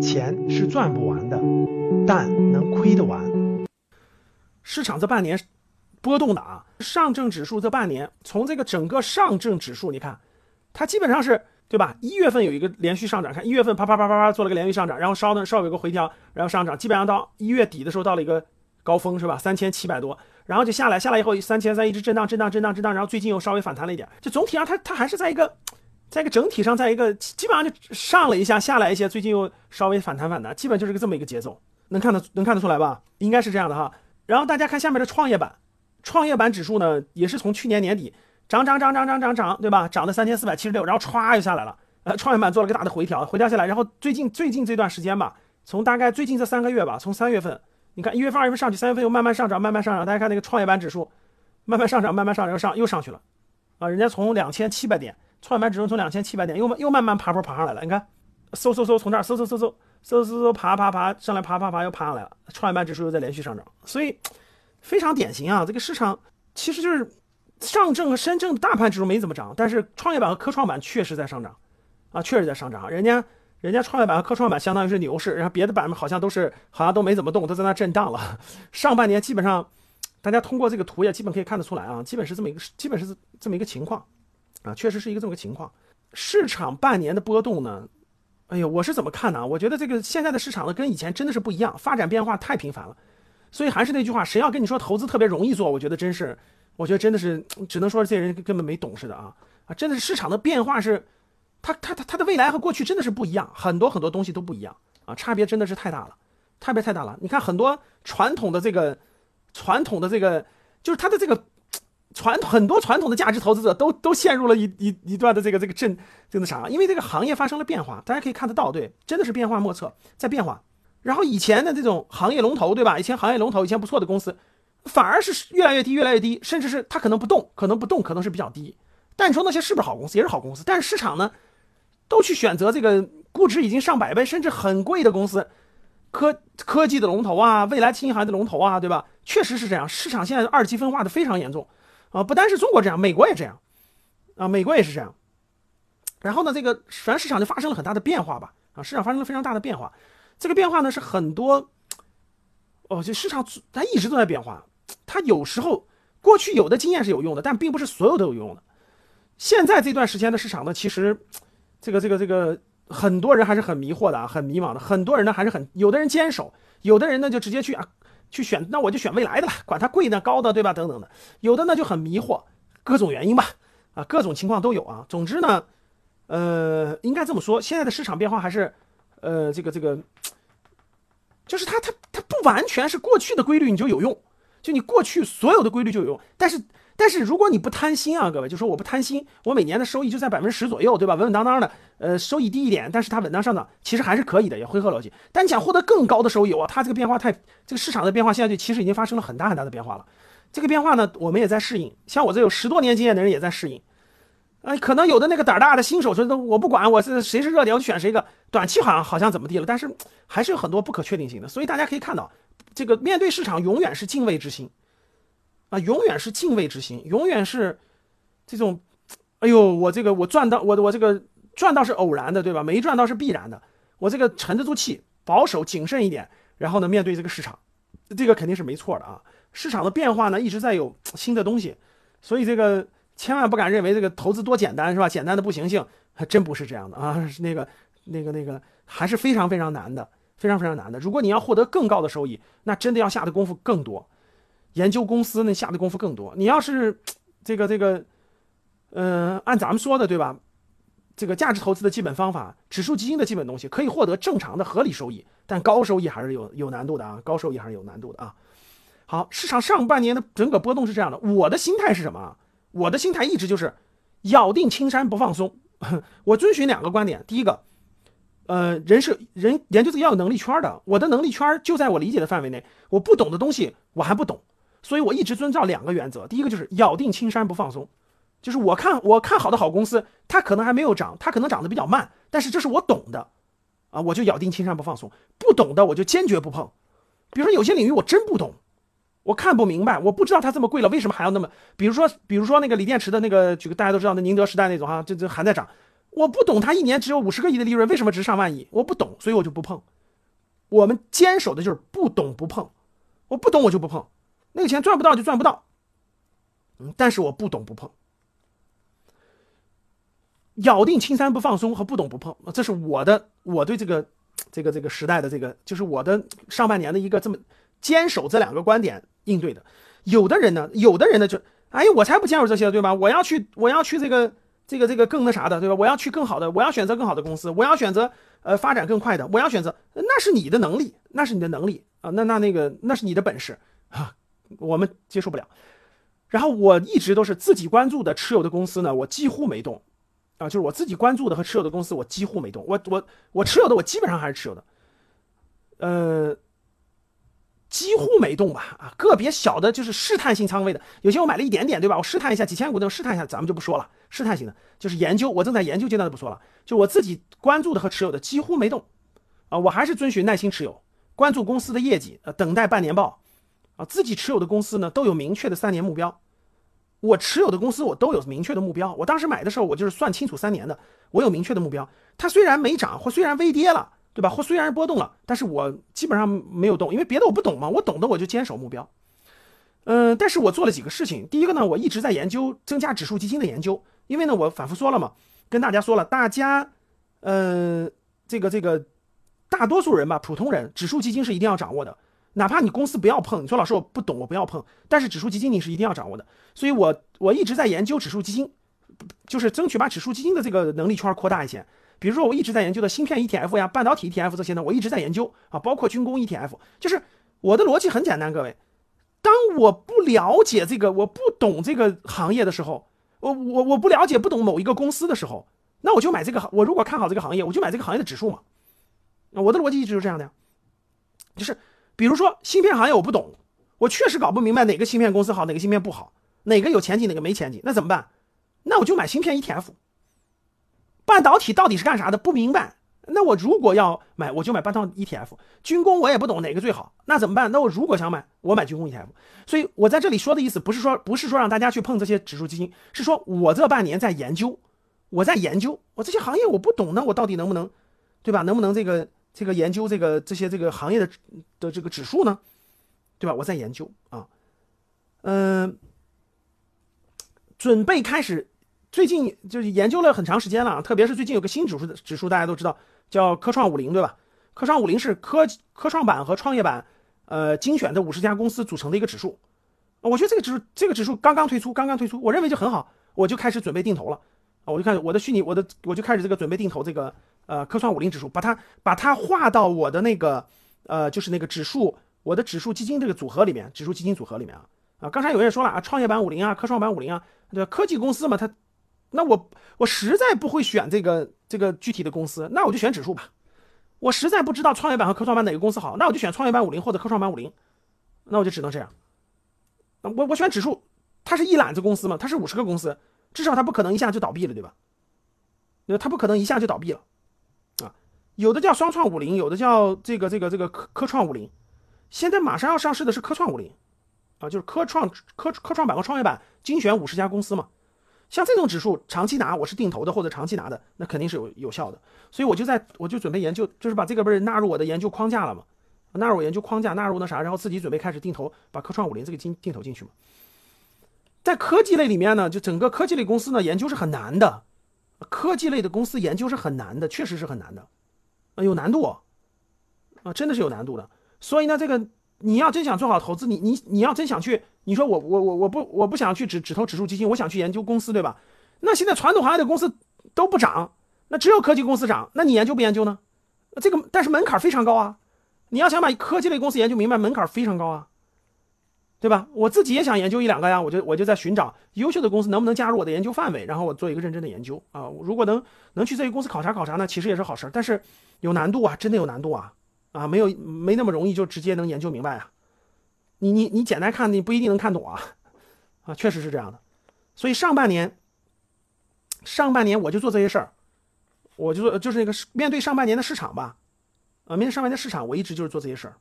钱是赚不完的，但能亏得完。市场这半年波动的啊，上证指数这半年，从这个整个上证指数，你看，它基本上是对吧？一月份有一个连续上涨，看一月份啪啪啪啪啪做了个连续上涨，然后稍等稍有个回调，然后上涨，基本上到一月底的时候到了一个高峰是吧？三千七百多，然后就下来，下来以后三千三一直震荡震荡震荡震荡，然后最近又稍微反弹了一点，就总体上它它还是在一个。在一个整体上，在一个基本上就上了一下，下来一些，最近又稍微反弹反弹，基本就是个这么一个节奏，能看得能看得出来吧？应该是这样的哈。然后大家看下面的创业板，创业板指数呢，也是从去年年底涨涨涨涨涨涨涨，对吧？涨到三千四百七十六，然后歘就下来了。呃，创业板做了个大的回调，回调下来，然后最近最近这段时间吧，从大概最近这三个月吧，从三月份，你看一月份、二月份上去，三月份又慢慢上涨，慢慢上涨。大家看那个创业板指数，慢慢上涨，慢慢上涨，又上又上去了，啊，人家从两千七百点。创业板指数从两千七百点又又慢慢爬坡爬上来了，你看，嗖嗖嗖从这儿嗖嗖嗖嗖嗖嗖嗖爬爬爬上来爬爬爬又爬上来了，创业板指数又在连续上涨，所以非常典型啊。这个市场其实就是上证和深证大盘指数没怎么涨，但是创业板和科创板确实在上涨啊，确实在上涨。人家人家创业板和科创板相当于是牛市，然后别的板好像都是好像都没怎么动，都在那震荡了。上半年基本上大家通过这个图也基本可以看得出来啊，基本是这么一个基本是这么一个情况。啊，确实是一个这么个情况。市场半年的波动呢，哎呦，我是怎么看呢？我觉得这个现在的市场呢，跟以前真的是不一样，发展变化太频繁了。所以还是那句话，谁要跟你说投资特别容易做，我觉得真是，我觉得真的是，只能说这些人根本没懂似的啊啊！真的是市场的变化是，它它它它的未来和过去真的是不一样，很多很多东西都不一样啊，差别真的是太大了，差别太大了。你看很多传统的这个，传统的这个，就是它的这个。传很多传统的价值投资者都都陷入了一一一段的这个这个震这个啥，因为这个行业发生了变化，大家可以看得到，对，真的是变化莫测，在变化。然后以前的这种行业龙头，对吧？以前行业龙头，以前不错的公司，反而是越来越低，越来越低，甚至是它可能不动，可能不动，可能是比较低。但你说那些是不是好公司？也是好公司。但是市场呢，都去选择这个估值已经上百倍，甚至很贵的公司，科科技的龙头啊，未来新行业的龙头啊，对吧？确实是这样，市场现在二级分化的非常严重。啊，不单是中国这样，美国也这样，啊，美国也是这样。然后呢，这个全市场就发生了很大的变化吧，啊，市场发生了非常大的变化。这个变化呢是很多，哦，就市场它一直都在变化。它有时候过去有的经验是有用的，但并不是所有都有用的。现在这段时间的市场呢，其实这个这个这个很多人还是很迷惑的啊，很迷茫的。很多人呢还是很，有的人坚守，有的人呢就直接去啊。去选，那我就选未来的了，管它贵的高的，对吧？等等的，有的呢就很迷惑，各种原因吧，啊，各种情况都有啊。总之呢，呃，应该这么说，现在的市场变化还是，呃，这个这个，就是它它它不完全是过去的规律你就有用，就你过去所有的规律就有用，但是。但是如果你不贪心啊，各位就说我不贪心，我每年的收益就在百分之十左右，对吧？稳稳当当的，呃，收益低一点，但是它稳当上涨，其实还是可以的，也回合逻辑。但你想获得更高的收益，哇，它这个变化太，这个市场的变化现在就其实已经发生了很大很大的变化了。这个变化呢，我们也在适应，像我这有十多年经验的人也在适应。呃，可能有的那个胆大的新手说，都我不管，我是谁是热点，我选谁个，短期好像好像怎么地了，但是还是有很多不可确定性的。所以大家可以看到，这个面对市场永远是敬畏之心。永远是敬畏之心，永远是这种，哎呦，我这个我赚到，我的我这个赚到是偶然的，对吧？没赚到是必然的，我这个沉得住气，保守谨慎一点，然后呢，面对这个市场，这个肯定是没错的啊。市场的变化呢，一直在有新的东西，所以这个千万不敢认为这个投资多简单，是吧？简单的不行性，还真不是这样的啊，那个那个那个还是非常非常难的，非常非常难的。如果你要获得更高的收益，那真的要下的功夫更多。研究公司那下的功夫更多。你要是 这个这个，呃，按咱们说的对吧？这个价值投资的基本方法，指数基金的基本东西，可以获得正常的合理收益，但高收益还是有有难度的啊！高收益还是有难度的啊！好，市场上半年的整个波动是这样的。我的心态是什么？我的心态一直就是咬定青山不放松。我遵循两个观点：第一个，呃，人是人研究自己要有能力圈的，我的能力圈就在我理解的范围内，我不懂的东西我还不懂。所以我一直遵照两个原则，第一个就是咬定青山不放松，就是我看我看好的好公司，它可能还没有涨，它可能涨得比较慢，但是这是我懂的，啊，我就咬定青山不放松，不懂的我就坚决不碰。比如说有些领域我真不懂，我看不明白，我不知道它这么贵了，为什么还要那么？比如说比如说那个锂电池的那个，举个大家都知道的宁德时代那种哈，这这还在涨，我不懂它一年只有五十个亿的利润，为什么值上万亿？我不懂，所以我就不碰。我们坚守的就是不懂不碰，我不懂我就不碰，那个钱赚不到就赚不到。嗯，但是我不懂不碰，咬定青山不放松和不懂不碰，这是我的我对这个这个这个时代的这个，就是我的上半年的一个这么坚守这两个观点应对的。有的人呢，有的人呢就，哎呀，我才不坚守这些，对吧？我要去，我要去这个这个这个更那啥的，对吧？我要去更好的，我要选择更好的公司，我要选择呃发展更快的，我要选择，那是你的能力，那是你的能力啊，那那那个那是你的本事啊，我们接受不了。然后我一直都是自己关注的持有的公司呢，我几乎没动，啊，就是我自己关注的和持有的公司，我几乎没动。我我我持有的，我基本上还是持有的，呃，几乎没动吧。啊，个别小的就是试探性仓位的，有些我买了一点点，对吧？我试探一下几千股的，试探一下，咱们就不说了。试探性的就是研究，我正在研究阶段的不说了。就我自己关注的和持有的几乎没动，啊，我还是遵循耐心持有，关注公司的业绩，呃，等待半年报。啊，自己持有的公司呢都有明确的三年目标，我持有的公司我都有明确的目标。我当时买的时候，我就是算清楚三年的，我有明确的目标。它虽然没涨，或虽然微跌了，对吧？或虽然波动了，但是我基本上没有动，因为别的我不懂嘛。我懂的我就坚守目标。嗯，但是我做了几个事情。第一个呢，我一直在研究增加指数基金的研究，因为呢，我反复说了嘛，跟大家说了，大家，呃，这个这个，大多数人吧，普通人，指数基金是一定要掌握的。哪怕你公司不要碰，你说老师我不懂，我不要碰。但是指数基金你是一定要掌握的，所以我我一直在研究指数基金，就是争取把指数基金的这个能力圈扩大一些。比如说我一直在研究的芯片 ETF 呀、半导体 ETF 这些呢，我一直在研究啊，包括军工 ETF。就是我的逻辑很简单，各位，当我不了解这个，我不懂这个行业的时候，我我我不了解不懂某一个公司的时候，那我就买这个行。我如果看好这个行业，我就买这个行业的指数嘛。我的逻辑一直是这样的呀，就是。比如说芯片行业我不懂，我确实搞不明白哪个芯片公司好，哪个芯片不好，哪个有前景，哪个没前景，那怎么办？那我就买芯片 ETF。半导体到底是干啥的？不明白，那我如果要买，我就买半导体 ETF。军工我也不懂哪个最好，那怎么办？那我如果想买，我买军工 ETF。所以我在这里说的意思不是说不是说让大家去碰这些指数基金，是说我这半年在研究，我在研究，我这些行业我不懂呢，我到底能不能，对吧？能不能这个？这个研究这个这些这个行业的的这个指数呢，对吧？我在研究啊，嗯，准备开始，最近就是研究了很长时间了，特别是最近有个新指数的指数，大家都知道叫科创五零，对吧？科创五零是科科创板和创业板呃精选的五十家公司组成的一个指数，我觉得这个指数这个指数刚刚推出，刚刚推出，我认为就很好，我就开始准备定投了我就看我的虚拟我的我就开始这个准备定投这个。呃，科创五零指数，把它把它划到我的那个，呃，就是那个指数，我的指数基金这个组合里面，指数基金组合里面啊啊，刚才有人说了啊，创业板五零啊，科创板五零啊，对？科技公司嘛，它，那我我实在不会选这个这个具体的公司，那我就选指数吧。我实在不知道创业板和科创板哪个公司好，那我就选创业板五零或者科创板五零，那我就只能这样。我我选指数，它是一揽子公司嘛，它是五十个公司，至少它不可能一下就倒闭了，对吧？那它不可能一下就倒闭了。啊有的叫双创五零，有的叫这个这个这个科科创五零，现在马上要上市的是科创五零，啊，就是科创科科创板和创业板精选五十家公司嘛。像这种指数长期拿，我是定投的或者长期拿的，那肯定是有有效的。所以我就在我就准备研究，就是把这个不是纳入我的研究框架了嘛，纳入我研究框架，纳入那啥，然后自己准备开始定投，把科创五零这个进定投进去嘛。在科技类里面呢，就整个科技类公司呢研究是很难的，科技类的公司研究是很难的，确实是很难的。啊，有难度，啊，真的是有难度的。所以呢，这个你要真想做好投资，你你你要真想去，你说我我我我不我不想去只只投指数基金，我想去研究公司，对吧？那现在传统行业的公司都不涨，那只有科技公司涨，那你研究不研究呢？这个但是门槛非常高啊，你要想把科技类公司研究明白，门槛非常高啊。对吧？我自己也想研究一两个呀，我就我就在寻找优秀的公司能不能加入我的研究范围，然后我做一个认真的研究啊。如果能能去这些公司考察考察呢，其实也是好事但是有难度啊，真的有难度啊啊，没有没那么容易就直接能研究明白啊。你你你简单看你不一定能看懂啊啊，确实是这样的。所以上半年上半年我就做这些事儿，我就做就是那个面对上半年的市场吧，啊，面对上半年的市场，我一直就是做这些事儿，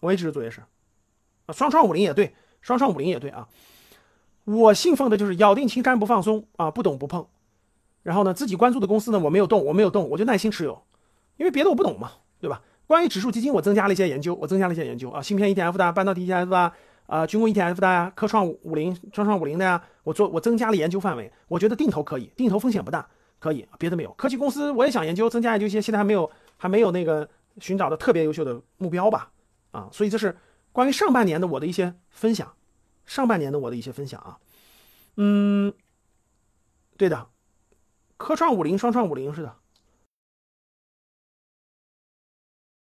我一直是做这些事儿。啊，双创五零也对，双创五零也对啊。我信奉的就是咬定青山不放松啊，不懂不碰。然后呢，自己关注的公司呢，我没有动，我没有动，我就耐心持有，因为别的我不懂嘛，对吧？关于指数基金，我增加了一些研究，我增加了一些研究啊，芯片 ETF 的，半导体 ETF 啊，啊，军工 ETF 的啊，科创五零、创创五零的呀，我做我增加了研究范围，我觉得定投可以，定投风险不大，可以，别的没有。科技公司我也想研究，增加研究一些，现在还没有，还没有那个寻找的特别优秀的目标吧，啊，所以这是关于上半年的我的一些分享，上半年的我的一些分享啊，嗯，对的。科创五零、双创五零是的，